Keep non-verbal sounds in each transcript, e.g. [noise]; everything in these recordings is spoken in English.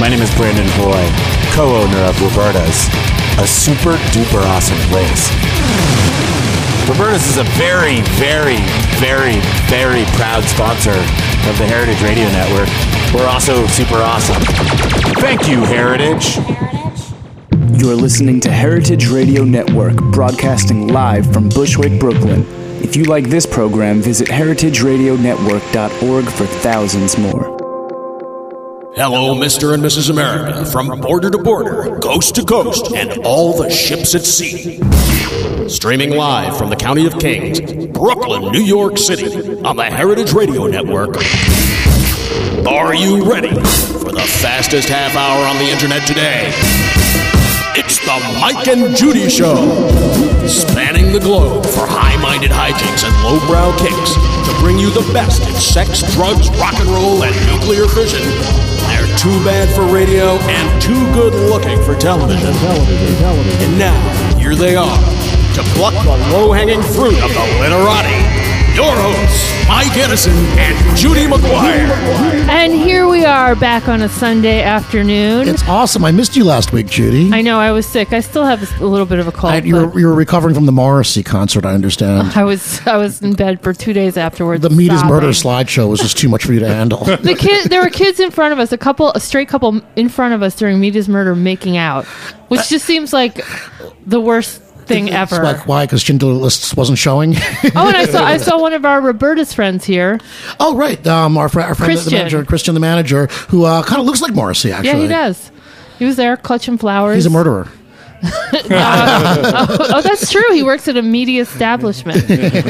My name is Brandon Hoy, co-owner of Roberta's, a super duper awesome place. Roberta's is a very, very, very, very proud sponsor of the Heritage Radio Network. We're also super awesome. Thank you, Heritage. You're listening to Heritage Radio Network, broadcasting live from Bushwick, Brooklyn. If you like this program, visit heritageradionetwork.org for thousands more. Hello, Mr. and Mrs. America, from border to border, coast to coast, and all the ships at sea. Streaming live from the County of Kings, Brooklyn, New York City, on the Heritage Radio Network. Are you ready for the fastest half hour on the internet today? It's the Mike and Judy Show, spanning the globe for high minded hijinks and lowbrow kicks to bring you the best in sex, drugs, rock and roll, and nuclear fission. Too bad for radio and too good looking for television. And now, here they are to pluck the low hanging fruit of the literati. Your hosts, Mike Edison and Judy McGuire. And here we are back on a Sunday afternoon. It's awesome. I missed you last week, Judy. I know I was sick. I still have a little bit of a cold. I- you, but were, you were recovering from the Morrissey concert, I understand. I was I was in bed for two days afterwards. The Meat is sobbing. Murder slideshow was just too much for you to handle. [laughs] The kid, there were kids in front of us, a couple, a straight couple in front of us during Meat is Murder making out, which uh, just seems like the worst thing It's ever. like, why? Because Schindler List wasn't showing? [laughs] oh, and I saw I [laughs] saw one of our Roberta's friends here. oh, right. Um, our, fr- our friend, the Christian. manager, Christian, the manager, who uh, kind of looks like Morrissey, actually. Yeah, he does. He was there clutching flowers. He's a murderer. [laughs] oh, that's true. He works at a media establishment.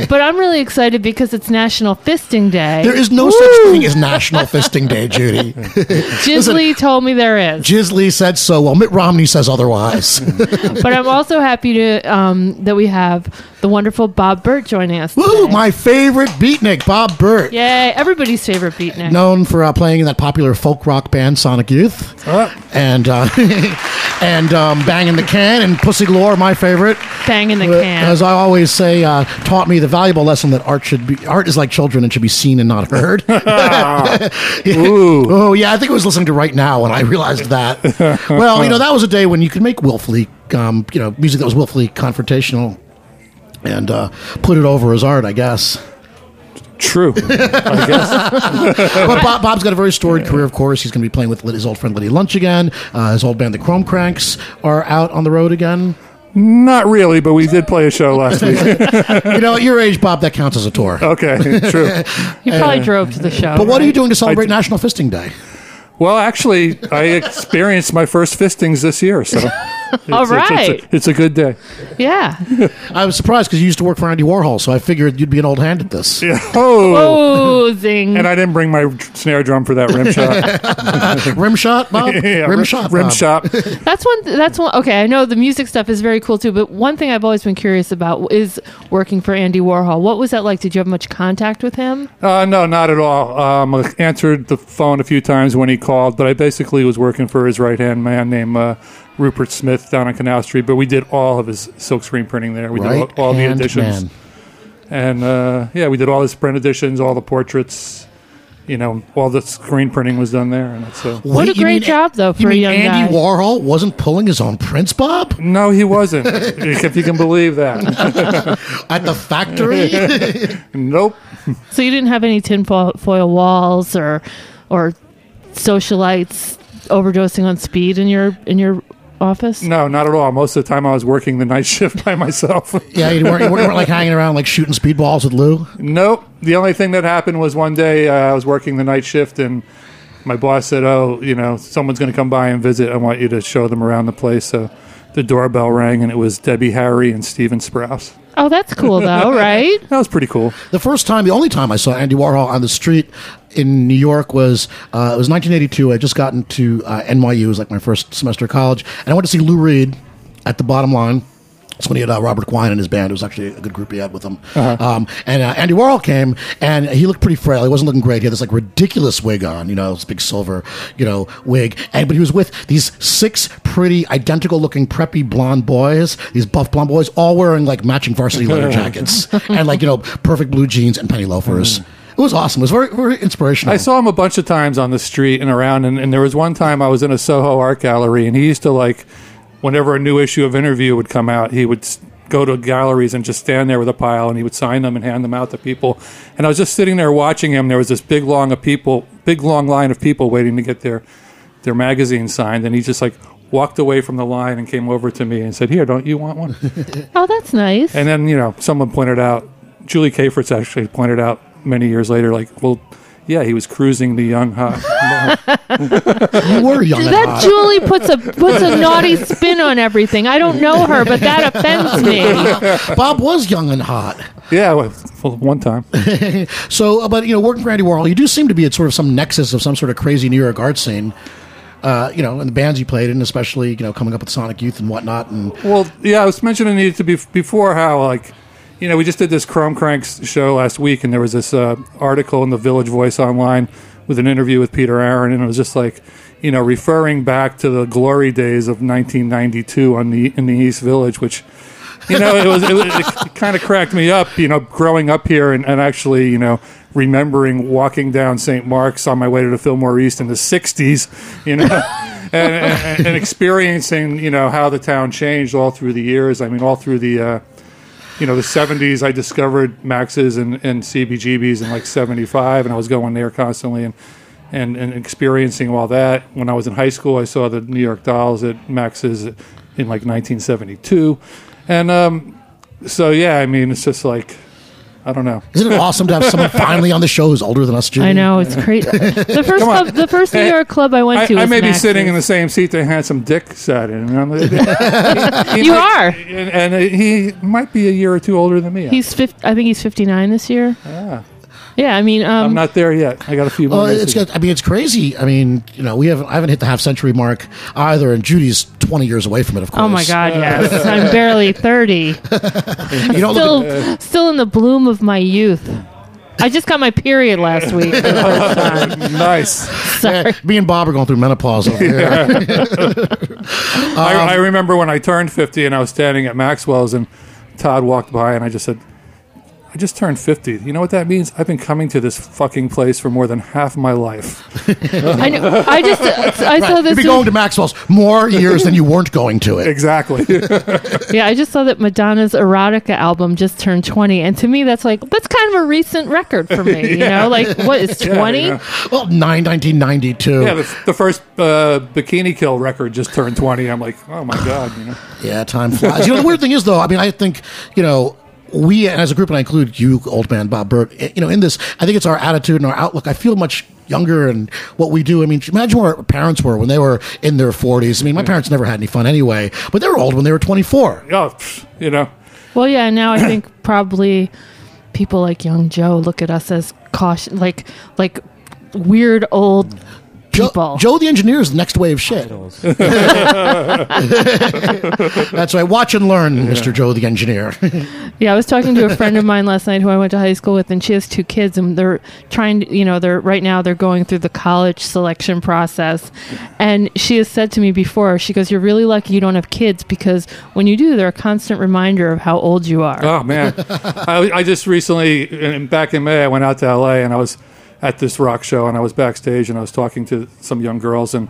but I'm really excited because it's National Fisting Day. There is no such thing as National Fisting Day, Judy. [laughs] Jiz Lee told me there is. Jiz Lee said so. Well, Mitt Romney says otherwise. [laughs] But I'm also happy to um, that we have the wonderful Bob Bert joining us. Woo! today. My favorite beatnik, Bob Bert. Yay! Everybody's favorite beatnik. known for uh, playing in that popular folk rock band Sonic Youth, and uh, and um, banging the can and Pussy Galore, my favorite. Bang in the Uh, can. As I always say, uh, taught me the valuable lesson that art should be art is like children and should be seen and not heard. [laughs] Oh yeah, I think I was listening to right now when I realized that. well, you know that was a day when you could make willfully, um, you know, music that was willfully confrontational, and uh, put it over as art, I guess. True. [laughs] I guess. but Bob, Bob's got a very storied career, of course. He's going to be playing with his old friend Lydia Lunch again. Uh, his old band, the Chrome Cranks, are out on the road again. Not really, but we did play a show last week. [laughs] You know, at your age, Bob, that counts as a tour. Okay, true. [laughs] you probably drove to the show. But what are you doing to celebrate I- National Fisting Day? Well, actually, I [laughs] experienced my first fistings this year, so it's, [laughs] All it's- it's right. a, it's a good day. Yeah. [laughs] I was surprised because you used to work for Andy Warhol, so I figured you'd be an old hand at this. Yeah. Oh. Oh, zing. And I didn't bring my snare drum for that rim shot. Rim shot, Bob? yeah, rim, shot, rim Bob. shot. That's one. That's one. Okay, I know the music stuff is very cool too. But one thing I've always been curious about is working for Andy Warhol. What was that like? Did you have much contact with him? Uh, no, not at all. Um, I answered the phone a few times when he called, but I basically was working for his right hand man named uh, Rupert Smith down on Canal Street. But we did all of his silkscreen printing there. We did all, all the editions. man. And uh, yeah, we did all his print editions, all the portraits. You know, all the screen printing was done there, and so. uh, What a great mean- job, though, for you a mean young Andy guy. Warhol wasn't pulling his own prints, Bob? no, he [laughs] wasn't. if you can believe that. [laughs] At the factory? [laughs] nope. So you didn't have any tinfoil foil walls or or socialites overdosing on speed in your in your office. No, not at all. Most of the time, I was working the night [laughs] shift by myself. yeah, you weren't, you weren't like hanging around like shooting speedballs with Lou? Nope. The only thing that happened was one day uh, I was working the night shift and my boss said, "Oh, you know, someone's going to come by and visit. I want you to show them around the place." So the doorbell rang and it was Debbie Harry and Stephen Sprouse. Oh, that's cool though, [laughs] right? That was pretty cool. The first time, the only time I saw Andy Warhol on the street in New York was uh, it was 1982. I had just gotten to uh, NYU. It was like my first semester of college, and I went to see Lou Reed at the Bottom Line. He had uh, Robert Quine and his band. It was actually a good group he had with him. Um, and uh, Andy Warhol came, and he looked pretty frail. He wasn't looking great. He had this like ridiculous wig on, you know, this big silver, you know, wig. And but he was with these six pretty identical looking preppy blonde boys, these buff blonde boys, all wearing like matching varsity leather [laughs] jackets and like you know perfect blue jeans and penny loafers. It was awesome. It was very very inspirational. I saw him a bunch of times on the street and around, and, and there was one time I was in a Soho art gallery, and he used to like, whenever a new issue of Interview would come out, he would go to galleries and just stand there with a pile, and he would sign them and hand them out to people. And I was just sitting there watching him. There was this big long of people, big long line of people waiting to get their their magazine signed, and he just like walked away from the line and came over to me and said, "Here, don't you want one?" [laughs] Oh, that's nice. And then, you know, someone pointed out, Julie Cafritz actually pointed out many years later, like, well, yeah, he was cruising the young hot. [laughs] you were young and that hot. Julie puts a puts a naughty spin on everything. I don't know her, but that offends me. [laughs] Bob was young and hot. yeah, well, well, one time. [laughs] So, uh, but you know, working for Andy Warhol, you do seem to be at sort of some nexus of some sort of crazy New York art scene. Uh, you know, and the bands you played in, especially you know, coming up with Sonic Youth and whatnot, and Well, yeah, I was mentioning it to be before how, like, you know, we just did this Chrome Cranks show last week, and there was this uh, article in the Village Voice online with an interview with Peter Aaron, and it was just like, you know, referring back to the glory days of 1992 on the in the East Village, which, you know, it was it, it kind of cracked me up, you know, growing up here and, and actually, you know. Remembering walking down St. Mark's on my way to the Fillmore East in the '60s, you know, [laughs] and, and, and experiencing, you know, how the town changed all through the years. I mean, all through the, uh, you know, the 70s, I discovered Max's and, and CBGB's in like 75, and I was going there constantly and, and, and experiencing all that. When I was in high school, I saw the New York Dolls at Max's in like 1972. And um, so, yeah, I mean, it's just like, I don't know. isn't it [laughs] awesome to have someone finally on the show who's older than us, Jimmy? I know it's crazy. [laughs] The first club, the first New York club I went I, to. I was may be Max's. sitting in the same seat that Handsome Dick sat in. and I'm- [laughs] he You might- are. And, and he might be a year or two older than me. He's 50, I think he's fifty nine this year. Yeah, I mean, um, I'm not there yet. I got a few more. Well, years it's to go. got, I mean, it's crazy. I mean, you know, we haven't I haven't hit the half century mark either, and Judy's twenty years away from it. Of course. oh my God, yes, I'm [laughs] barely thirty. You don't look at- Still, still in the bloom of my youth. I just got my period last [laughs] week for the first time. nice. Sorry. me and Bob are going through menopause over here. [laughs] I, I remember when I turned 50 and I was standing at Maxwell's and Todd walked by and I just said, I just turned 50. You know what that means? I've been coming to this fucking place for more than half my life. [laughs] I know. I just I saw this. You'd this. be going to Maxwell's more years than you weren't going to it. Exactly. [laughs] yeah, I just saw that Madonna's erotica album just turned twenty, and to me, that's like that's kind of a recent record for me. You [laughs] know, like what is Yeah, twenty? yeah. Well, nine, 1992. Yeah, the, the first uh, Bikini Kill record just turned 20. I'm like, oh my God. You know? Yeah, time flies. you know, the weird thing is, though, I mean, I think, you know, we as a group, and I include you, old man Bob Bert, eh, you know, in this, I think it's our attitude and our outlook. I feel much younger and what we do. I mean, imagine where our parents were when they were in their 40s. I mean, my parents never had any fun anyway, but they were old when they were 24. Oh, you know. Well, yeah. Now I think [coughs] probably people like Young Joe look at us as caution, like like weird old people. Joe, Joe the engineer is the next wave of shit. [laughs] [laughs] That's right. Watch and learn, Mr. Joe the engineer. [laughs] Yeah, I was talking to a friend of mine last night who I went to high school with, and she has two kids, and they're trying to, you know, they're right now they're going through the college selection process. And she has said to me before, she goes, You're really lucky you don't have kids because when you do, they're a constant reminder of how old you are. Oh man, I, I just recently, and back in May, I went out to LA and I was at this rock show and I was backstage and I was talking to some young girls and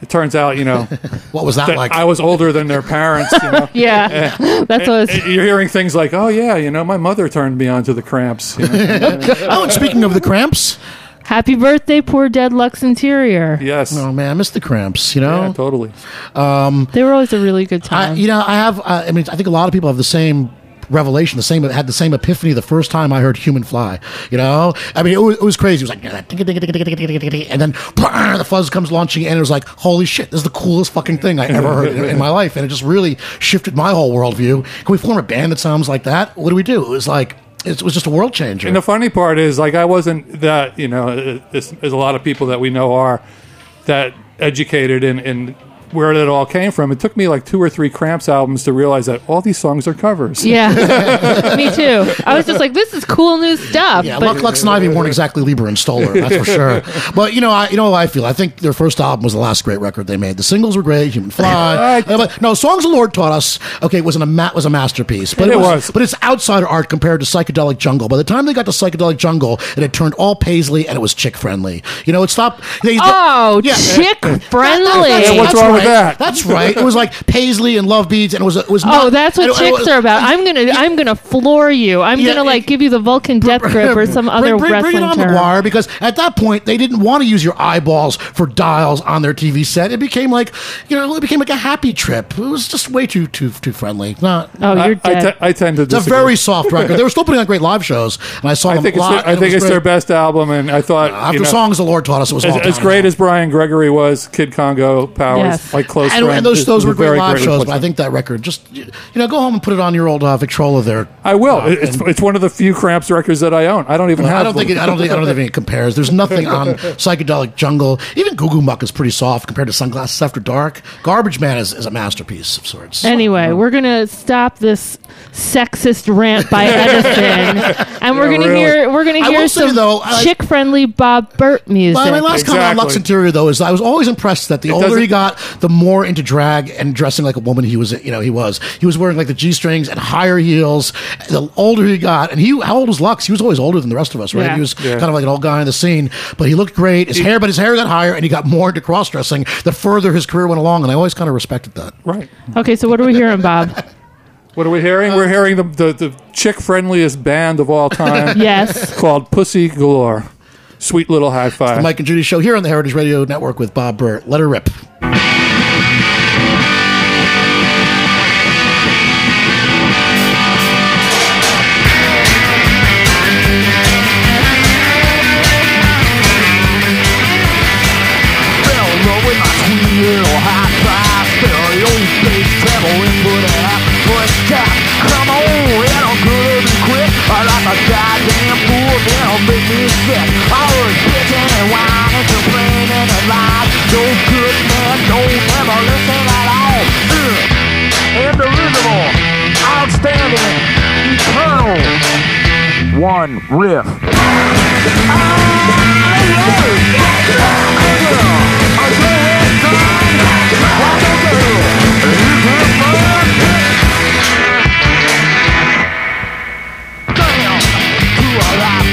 it turns out, you know, [laughs] what was that, that like? I was older than their parents. You know? [laughs] Yeah, that's what it's. You're hearing things like, "Oh yeah, you know, my mother turned me on to the Cramps." You know? [laughs] oh, and speaking of the cramps, Happy birthday, poor dead Lux Interior. yes, oh man, I miss the cramps, you know? yeah, totally. They were always a really good I, time. you know, I have. Uh, I mean, I think a lot of people have the same revelation, the same had the same epiphany the first time I heard "Human Fly." You know, I mean, it was, it was crazy. It was like, and then the fuzz comes launching, and it was like, holy shit, this is the coolest fucking thing I ever heard in, in my life, and it just really shifted my whole worldview. Can we form a band that sounds like that? What do we do? It was like. It was just a world changer. And the funny part is, like, I wasn't that, you know, as a lot of people that we know are that educated in, in where it all came from. It took me like two or three Cramps albums to realize that all these songs are covers. Yeah, [laughs] me too. I was just like, this is cool new stuff. Yeah, but Lux, Lux and Ivy weren't exactly Leiber and Stoller, that's for sure. [laughs] But you know, I, you know how I feel. I think their first album was the last great record they made. The singles were great, Human Fly. Uh, but no, Songs the Lord taught us. Okay, it was an, a ma- was a masterpiece, but It it, was, was. but it's outsider art compared to Psychedelic Jungle. By the time they got to Psychedelic Jungle, it had turned all Paisley and it was chick friendly. You know, it stopped. They, oh, yeah. chick friendly. That's- Yeah, what's that's wrong with right. That? That's right. It was like Paisley and Love Beads, and it was it was. Oh, not- that's what chicks was- are about. I'm gonna, I'm gonna floor you. I'm Yeah, gonna like it- give you the Vulcan death grip or some Bring- other bring, wrestling bring it on term. McGuire because at that point they didn't want to use your eyeballs for dials on their TV set. It became like you know it became like a happy trip. It was just way too too too friendly. Not. Oh, I, you're I, dead. te- I tend to it's a very soft record. They were still putting on great live shows, and I saw I them think it's, live. their, I and it think was it's their best album, and I thought After you know, songs, the Lord taught us it was all as, as great as Bryan Gregory was, Kid Congo, Powers, Yes. Like close and, friend. and those those were great very live shows, but I think that record just you know go home and put it on your old uh, Victrola there. I will. It- it's, it's one of the few Cramps records that I own. I don't even have. I don't think it, I don't think I don't think it compares. There's nothing on [laughs] psychedelic jungle. Even Goo Goo Muck is pretty soft compared to Sunglasses After Dark. Garbage Man is, is a masterpiece of sorts. Anyway, we're gonna stop this sexist rant by [laughs] Edison, and we're Yeah, gonna really. hear we're gonna hear will say, some though, I- chick-friendly Bob Bert music. My, my last comment on Lux Interior though is I was always impressed that the older he got, the more into drag and dressing like a woman he was. You know, he was. He was wearing like the g strings and higher heels. The older he got, and he how old was Lux? He was always older than the rest of us, right? Yeah. He was Yeah. kind of like an old guy in the scene, but he looked great. His hair, but his hair got higher, and he got more into cross dressing the further his career went along, and I always kind of respected that. Right. okay, so what are we hearing, Bob? [laughs] What are we hearing? We're hearing the, the, the chick friendliest band of all time [laughs] yes. called Pussy Galore. Sweet little high five. The Mike and Judy Show here on the Heritage Radio Network with Bob Bert. Let her rip. Like a goddamn fool then I'll make me sick I was bitching and whining complaining and lying no good man don't ever listen at all Ugh. indivisible outstanding eternal one riff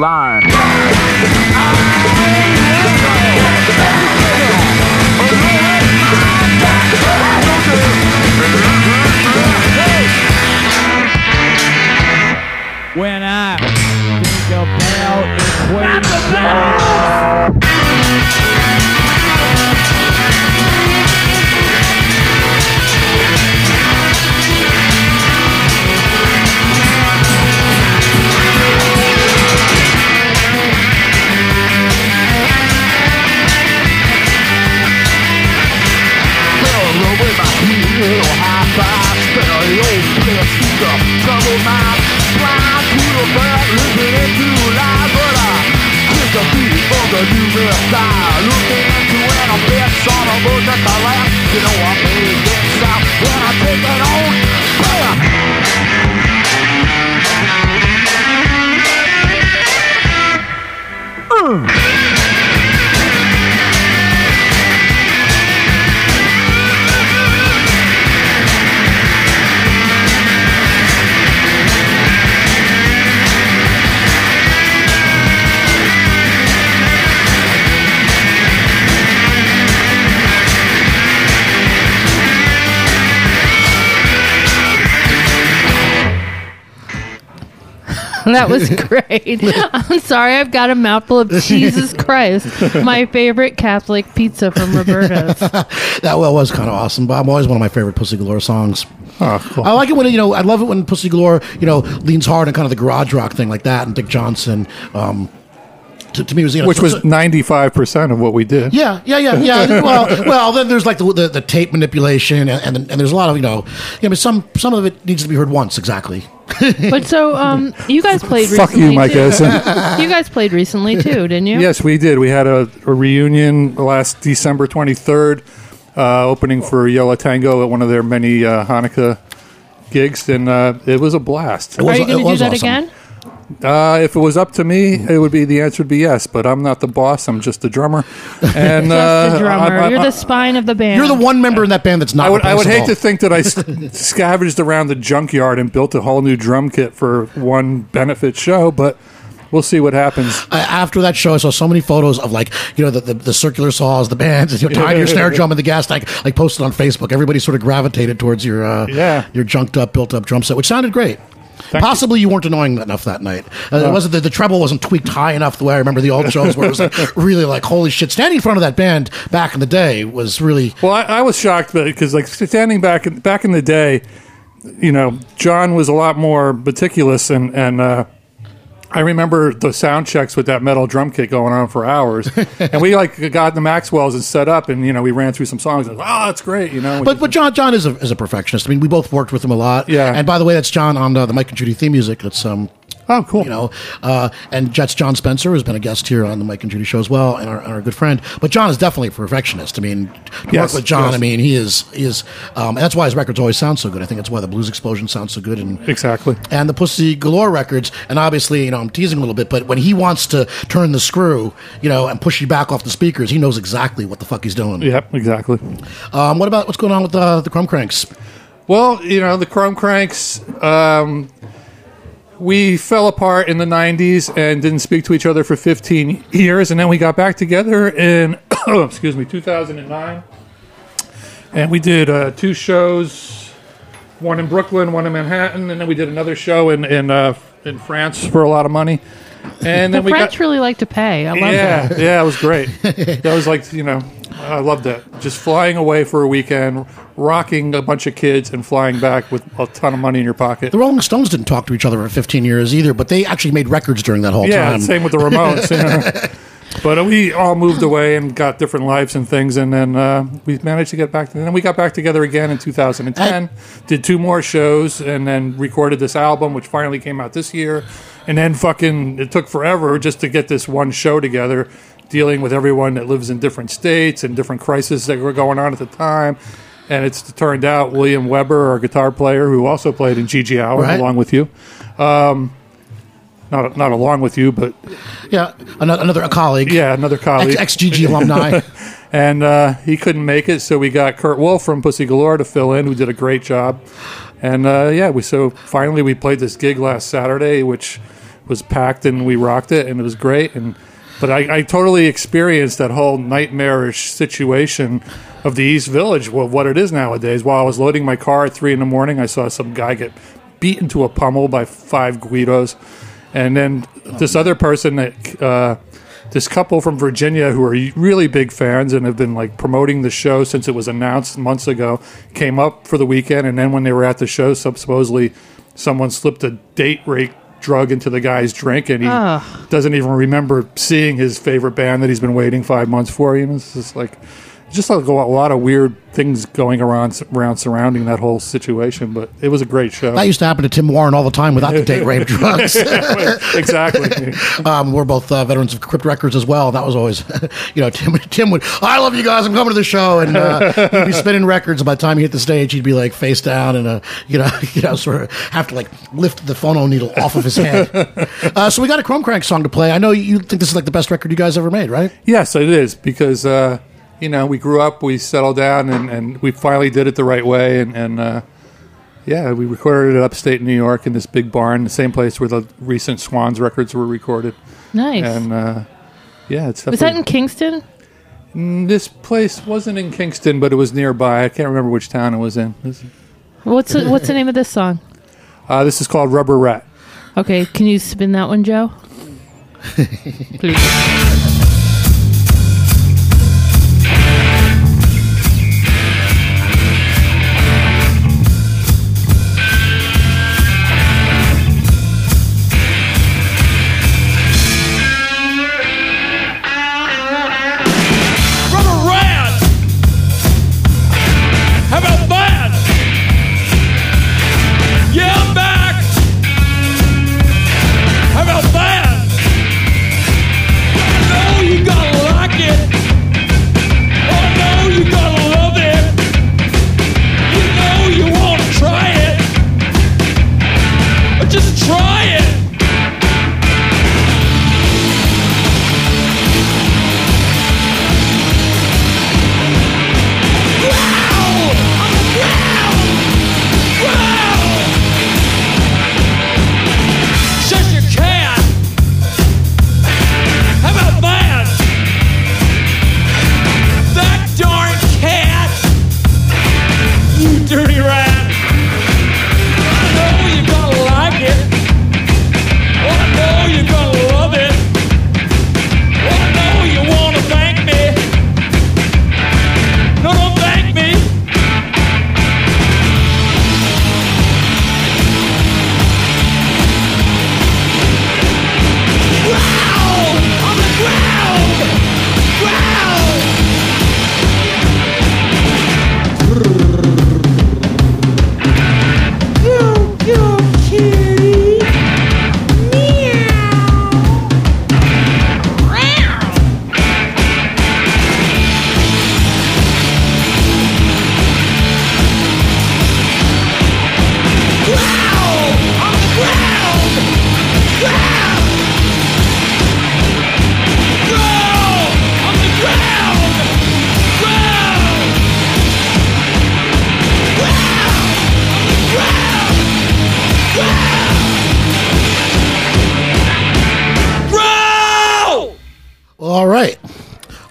line. [laughs] that was [laughs] great. I'm sorry, I've got a mouthful of Jesus [laughs] Christ, my favorite Catholic pizza from Roberta's. That well was kind of awesome. But I'm always one of my favorite Pussy Galore songs. Oh, cool. I like it when you know. I love it when Pussy Galore you know leans hard on kind of the garage rock thing like that, and Dick Johnson. Um, to, to me, was you know, Which was ninety five percent of what we did. Yeah, yeah, yeah, yeah. [laughs] well, well, then there's like the the, the tape manipulation, and, and and there's a lot of you know, yeah, but some some of it needs to be heard once exactly. [laughs] But so, um, you guys played Fuck recently you, Mike too. Edison. You guys played recently too, [laughs] didn't you? Yes, we did. We had a, a reunion last December 23rd, uh, opening for Yo La Tengo at one of their many uh, Hanukkah gigs, and uh, it was a blast. It was- Are you going to do that awesome. again? Uh, if it was up to me, it would be the answer would be yes. But I'm not the boss; I'm just the drummer. [laughs] And Just uh, the drummer. I, I- You're I- the spine of the band. You're the one member in that band that's not. I would, I would hate to think that I [laughs] scavenged around the junkyard and built a whole new drum kit for one benefit show, but we'll see what happens. Uh, after that show, I saw so many photos of like you know the, the, the circular saws, the bands, and [laughs] you know, tying your snare drum and the gas tank, like posted on Facebook. Everybody sort of gravitated towards your uh, Yeah. your junked up, built up drum set, which sounded great. Possibly you. weren't annoying enough that night. Uh, it wasn't the, the treble wasn't tweaked high enough the way I remember the old shows where it was like [laughs] really like holy shit. Standing in front of that band back in the day was really Well, I, I was shocked because, like, standing back in, back in the day, you know, John was a lot more meticulous, and and uh, I remember the sound checks with that metal drum kit going on for hours, [laughs] and we like got the Maxwells and set up, and you know, we ran through some songs. And, oh, that's great, you know. But but John John is a is a perfectionist. I mean, we both worked with him a lot. Yeah. And by the way, that's John on uh, the Mike and Judy theme music. That's um. Oh, cool. You know, uh, and that's John Spencer has been a guest here on the Mike and Judy show as well, and our, our good friend. But John is definitely a perfectionist. I mean, to Yes, work with John, yes. I mean, he is he is, um, and that's why his records always sound so good. I think that's why the Blues Explosion sounds so good, and exactly. and the Pussy Galore records. And obviously, you know, I'm teasing a little bit, but when he wants to turn the screw, you know, and push you back off the speakers, he knows exactly what the fuck he's doing. Yep, exactly. Um, what about what's going on with uh, the Chrome Cranks? Well, you know, the Chrome Cranks, um, we fell apart in the 90s and didn't speak to each other for 15 years. And then we got back together in, [coughs] excuse me, 2009. And we did uh, two shows, one in Brooklyn, one in Manhattan. And then we did another show in, in, uh, in France for a lot of money. And then the we French got. really like to pay. I love yeah, that. yeah, it was great. [laughs] that was like you know, I loved that. Just flying away for a weekend, rocking a bunch of kids, and flying back with a ton of money in your pocket. The Rolling Stones didn't talk to each other for 15 years either, but they actually made records during that whole Yeah, time. same with the Ramones. [laughs] you know. But we all moved away and got different lives and things, and then uh, we managed to get back. And then we got back together again in 2010. did two more shows, and then recorded this album, which finally came out this year. And then fucking, it took forever just to get this one show together, dealing with everyone that lives in different states and different crises that were going on at the time. And it's turned out William Weber, our guitar player, who also played in Gigi Hour Right. along with you. Um, not not along with you, but Yeah, another, another colleague. yeah, another colleague. Ex GG alumni. [laughs] and uh, he couldn't make it, so we got Kurt Wolf from Pussy Galore to fill in, who did a great job. And uh, yeah, we so finally we played this gig last Saturday, which was packed and we rocked it, and it was great. And but I, I totally experienced that whole nightmarish situation of the East Village, well, what it is nowadays. While I was loading my car at three in the morning, I saw some guy get beaten to a pummel by five Guidos, and then this other person that. Uh, this couple from Virginia who are really big fans and have been like promoting the show since it was announced months ago came up for the weekend and then when they were at the show supposedly someone slipped a date rape drug into the guy's drink and he Ugh. doesn't even remember seeing his favorite band that he's been waiting five months for you know it's just like just like a lot of weird things going around around surrounding that whole situation but it was a great show that used to happen to Tim Warren all the time without the date rape [laughs] drugs. exactly [laughs] um, we're both uh, veterans of Crypt Records as well. That was always, [laughs] you know, Tim. Tim would, I love you guys. I'm coming to the show, and uh, he'd be spinning records. By the time he hit the stage, he'd be like face down and, uh, you know, you know, sort of have to like lift the phono needle off of his head. uh, so we got a Chrome Crank song to play. I know you think this is like the best record you guys ever made, right? Yes, it is because uh, you know we grew up, we settled down, and, and we finally did it the right way, and, and uh, yeah, we recorded it upstate New York in this big barn, the same place where the recent Swans records were recorded, Nice. and uh, yeah, it's was that in Kingston? Mm, this place wasn't in Kingston, but it was nearby. I can't remember which town it was in. This, What's the, what's the name of this song? [laughs] uh, this is called Rubber Rat. Okay, can you spin that one, Joe? Please. [laughs]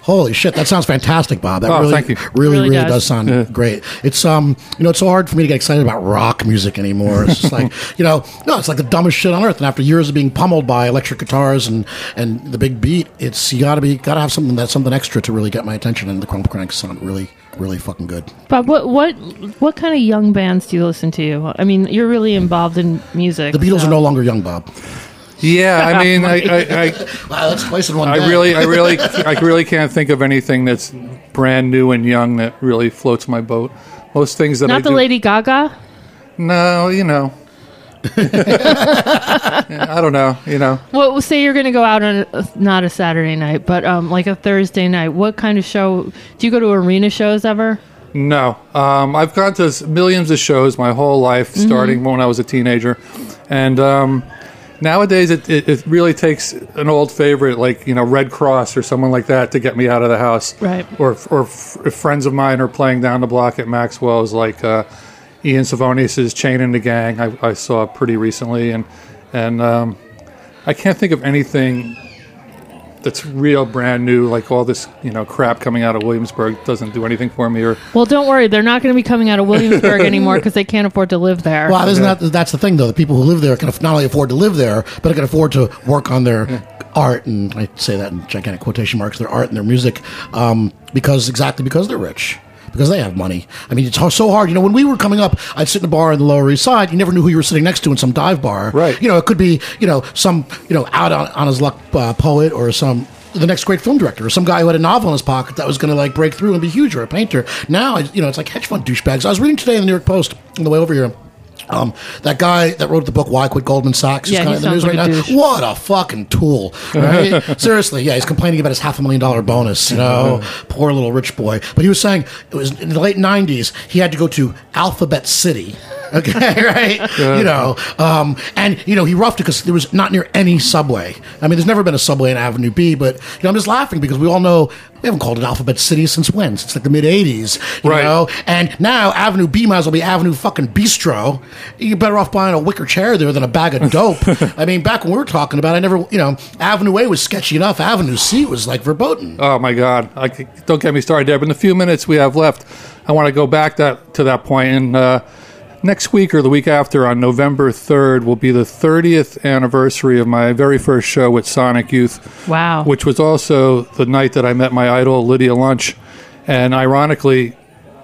Holy shit, that sounds fantastic, Bob. That Oh, really, thank you. really, Really really, does. does. sound great. It's um, you know, it's so hard for me to get excited about rock music anymore. It's just like, [laughs] you know, no, it's like the dumbest shit on earth. And after years of being pummeled by electric guitars and and the big beat, it's you got to be got to have something that's something extra to really get my attention. And the Chrome Cranks sound really, really fucking good. Bob, what what what kind of young bands do you listen to? I mean, you're really involved in music. The Beatles so- are no longer young, Bob. Yeah, I [laughs] mean, I, I, I, Wow, let's place it one. I day. really, I really, [laughs] I really can't think of anything that's brand new and young that really floats my boat. Most things that I Not the do, Lady Gaga. No, you know. [laughs] Yeah, I don't know. You know, Well, say you're going to go out on a, not a Saturday night, but um, like a Thursday night. What kind of show? Do you go to arena shows ever? no. Um, I've gone to millions of shows my whole life, Mm-hmm. starting when I was a teenager, and um, nowadays it, it, it really takes an old favorite like you know Red Cross or someone like that to get me out of the house. Right. Or or if friends of mine are playing down the block at Maxwell's, like uh, Ian Svenonius's Chain and the Gang, I, I saw pretty recently, and and um, I can't think of anything that's real brand new. Like all this you know crap coming out of Williamsburg doesn't do anything for me. Or Well, don't worry. They're not going to be coming out of Williamsburg [laughs] anymore because they can't afford to live there. Well, isn't that that's the thing though? The people who live there can not only afford to live there, but can afford to work on their art, and I say that in gigantic quotation marks, their art and their music, um, because exactly because they're rich. Because they have money. I mean, it's so hard. You know, when we were coming up, I'd sit in a bar in the Lower East Side. You never knew who you were sitting next to in some dive bar. Right. You know, it could be, you know, some, you know, out on, on his luck uh, poet or some the next great film director or some guy who had a novel in his pocket that was going to like break through and be huge or a painter. Now, you know, it's like hedge fund douchebags. I was reading today in the New York Post on the way over here. Um, that guy that wrote the book "Why Quit Goldman Sachs" is Yeah, kind he of in the news like right now. What a fucking tool! Right? [laughs] Seriously, yeah, he's complaining about his half a million dollar bonus. You know, poor little rich boy. But he was saying it was in the late '90s. He had to go to Alphabet City. Okay, [laughs] right? You know, um, and you know he roughed it because there was not near any subway. I mean, there's never been a subway in Avenue B, but you know, I'm just laughing because we all know we haven't called it Alphabet City since when? Since like the mid '80s, you Right. know. And now Avenue B might as well be Avenue fucking Bistro. You're better off buying a wicker chair there than a bag of dope. [laughs] I mean, back when we were talking about, it, I never, you know, Avenue A was sketchy enough. Avenue C was like verboten. Oh my God! I, don't get me started there. But in the few minutes we have left, I want to go back that to that point and uh, next week or the week after, on November 3rd, will be the 30th anniversary of my very first show with Sonic Youth. Wow. Which was also the night that I met my idol, Lydia Lunch. And ironically,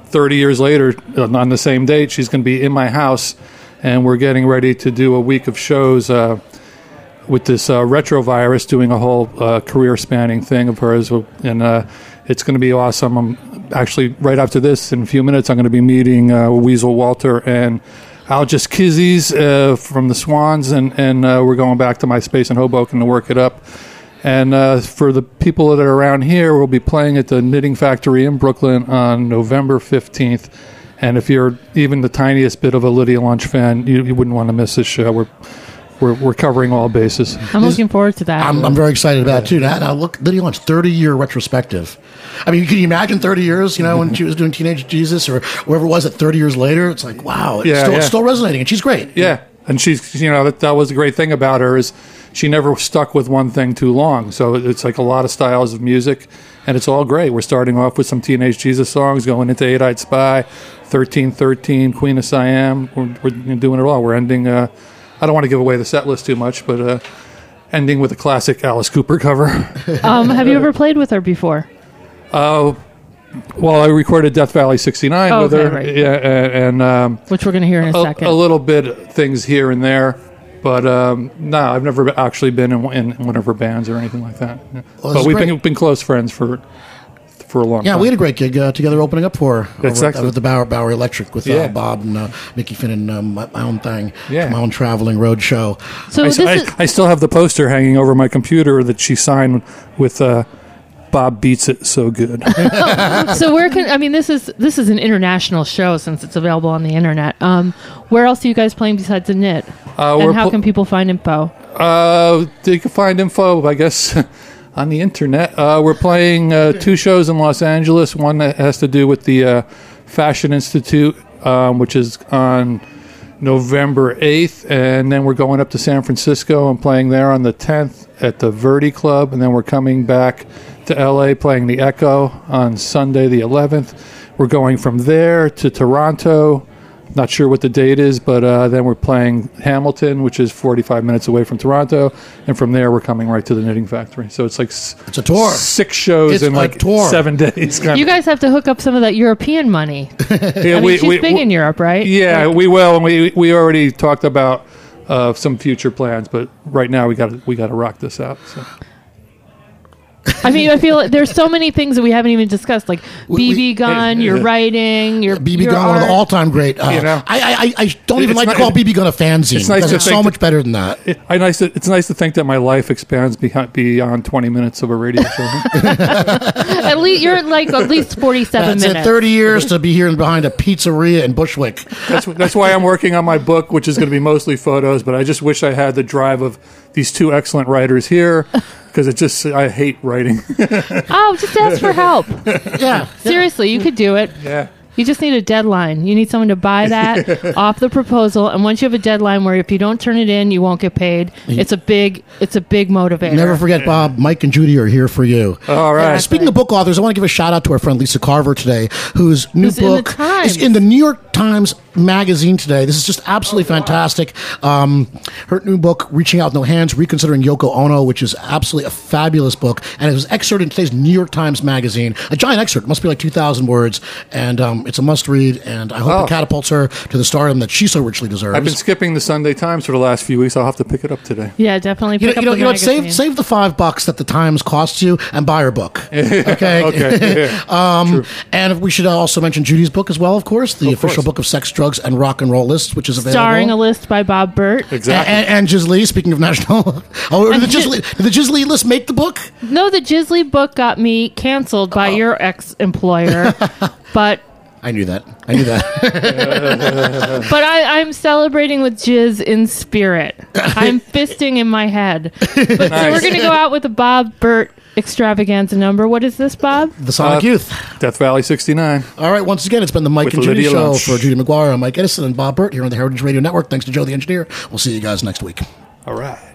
30 years later, uh, on the same date, she's going to be in my house. And we're getting ready to do a week of shows uh, with this uh, retrovirus, doing a whole uh, career spanning thing of hers. And uh, it's going to be awesome. I'm actually, right after this, in a few minutes, I'm going to be meeting uh, Weasel Walter and Algis Kizys uh, from the Swans. And, and uh, we're going back to my space in Hoboken to work it up. And uh, for the people that are around here, we'll be playing at the Knitting Factory in Brooklyn on November 15th. And if you're even the tiniest bit of a Lydia Lunch fan, you, you wouldn't want to miss this show. We're, we're, we're covering all bases. I'm looking forward to that. I'm, I'm very excited about it too. Now, now look, Lydia Lunch, 30 year retrospective. I mean, can you imagine 30 years, you know, when she was doing Teenage Jesus or wherever it was at 30 years later? It's like, wow, it's, Yeah, still, it's still resonating and she's great. Yeah, and she's you know that that was the great thing about her is she never stuck with one thing too long. So it's like a lot of styles of music, and it's all great. We're starting off with some Teenage Jesus songs, going into Eight Eyed Spy, thirteen thirteen, Queen of Siam. We're, we're doing it all. We're ending. Uh, I don't want to give away the set list too much, but uh, ending with a classic Alice Cooper cover. [laughs] um, have you ever played with her before? Uh, well, I recorded Death Valley '69 Oh, with okay, her, right. yeah, and, and um, Which we're going to hear in a, a, second. a little bit things here and there, but um, no, I've never actually been in, in one of her bands or anything like that. Yeah. Well, but we've great. been, been close friends for for a long Yeah, time. Yeah, we had a great gig uh, together opening up for her over Exactly. with the Bower, Bowery Electric with Yeah. uh, Bob and uh, Mickey Finn and um, my, my own thing, Yeah. my own traveling road show. so I, I- is I still have the poster hanging over my computer that she signed with uh, "Bob beats it so good." [laughs] [laughs] so where can I mean this is this is an international show since it's available on the internet. Um, where else are you guys playing besides the knit? Uh, and how pl- can people find info? Uh, you can find info, I guess, [laughs] on the internet. Uh, we're playing uh, two shows in Los Angeles. One that has to do with the uh, Fashion Institute, um, which is on November 8th. And then we're going up to San Francisco and playing there on the 10th at the Verdi Club. And then we're coming back to LA playing the Echo on Sunday, the 11th. We're going from there to Toronto. Not sure what the date is, but uh, then we're playing Hamilton, which is 45 minutes away from Toronto, and from there we're coming right to the Knitting Factory. So it's like s- It's a tour. six shows It's in a like tour. seven [laughs] days. kind You of. guys have to hook up some of that European money. [laughs] Yeah, I mean, she's big in Europe, right? Yeah, we will, and we we already talked about uh, some future plans, but right now we got to we got to rock this out. So. I mean, I feel like there's so many things that we haven't even discussed, like We- we- BB gun, your writing, your BB your Gun, one of the art. all-time great. Uh, You know? I, I, I- I don't even It's like not- to call BB Gun a fanzine it's nice to it's so that- much better than that. It, I nice. To, it's nice to think that my life expands behind, beyond 20 minutes of a radio show. [laughs] [laughs] At least you're like at least 47 That's it. minutes. Thirty years to be here and behind a pizzeria in Bushwick. that's that's why I'm working on my book, which is going to be mostly photos. But I just wish I had the drive of these two excellent writers here, because it just I hate writing. [laughs] Oh, just ask for help. [laughs] Yeah, Seriously, you could do it. yeah. You just need a deadline. You need someone to buy [laughs] that off the proposal, and once you have a deadline where if you don't turn it in, you won't get paid. It's a big, it's a big motivator. Never forget, Bob. Mike and Judy are here for you. All right. Yeah. Speaking of book authors, I want to give a shout out to our friend Lisa Carver today, whose new Who's in the book Times. is in the New York Times Magazine today. This is just absolutely fantastic. Um, her new book, Reaching Out with No Hands, Reconsidering Yoko Ono, which is absolutely a fabulous book. And it was excerpted in today's New York Times Magazine. A giant excerpt, must be like 2,000 words. And um, it's a must read. And I hope Oh. it catapults her to the stardom that she so richly deserves. I've been skipping the Sunday Times for the last few weeks. I'll have to pick it up today. Yeah, definitely. You know, Pick you know, the you know what? Save, save the five bucks that the Times costs you and buy her book. [laughs] Okay. Okay. yeah. [laughs] Um, and we should also mention Judy's book as well, of course, the Of official course. Book of sex, drugs, and rock and roll lists, which is available. Starring a list by Bob Bert. Exactly. And, and Jiz Lee, speaking of national. [laughs] oh, did the, Jiz Lee, did the Jiz Lee list make the book? No, the Jiz Lee book got me canceled by Oh. your ex-employer, [laughs] but I knew that. I knew that. [laughs] but I, I'm celebrating with Jizz in spirit. I'm fisting in my head. But so we're gonna go out with a Bob Bert extravaganza number. What is this, Bob? the Sonic Uh, Youth. Death Valley 69. All right, once again, it's been the Mike With and Judy Lydia Show Lunch. for Judy McGuire. I'm Mike Edison and Bob Bert here on the Heritage Radio Network. Thanks to Joe the Engineer. We'll see you guys next week. All right.